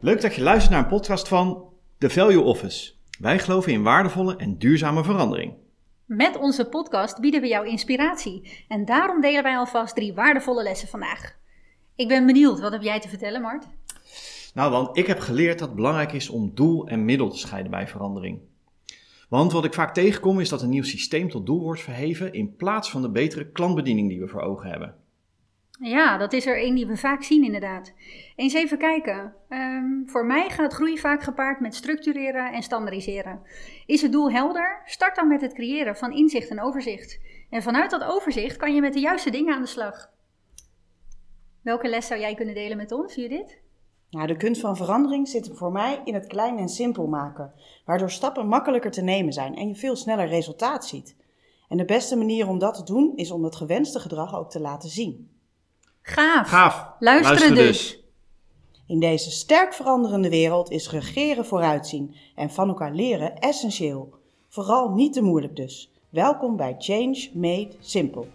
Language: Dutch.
Leuk dat je luistert naar een podcast van The Value Office. Wij geloven in waardevolle en duurzame verandering. Met onze podcast bieden we jou inspiratie en daarom delen wij alvast drie waardevolle lessen vandaag. Ik ben benieuwd, wat heb jij te vertellen, Mart? Nou, want ik heb geleerd dat het belangrijk is om doel en middel te scheiden bij verandering. Want wat ik vaak tegenkom is dat een nieuw systeem tot doel wordt verheven in plaats van de betere klantbediening die we voor ogen hebben. Ja, dat is er een die we vaak zien inderdaad. Eens even kijken. Ehm, voor mij gaat groei vaak gepaard met structureren en standaardiseren. Is het doel helder? Start dan met het creëren van inzicht en overzicht. En vanuit dat overzicht kan je met de juiste dingen aan de slag. Welke les zou jij kunnen delen met ons, Judith? Nou, de kunst van verandering zit voor mij in het klein en simpel maken, waardoor stappen makkelijker te nemen zijn en je veel sneller resultaat ziet. En de beste manier om dat te doen is om het gewenste gedrag ook te laten zien. Gaaf. Gaaf. Luisteren, dus. In deze sterk veranderende wereld is regeren vooruitzien en van elkaar leren essentieel. Vooral niet te moeilijk dus. Welkom bij Change Made Simple.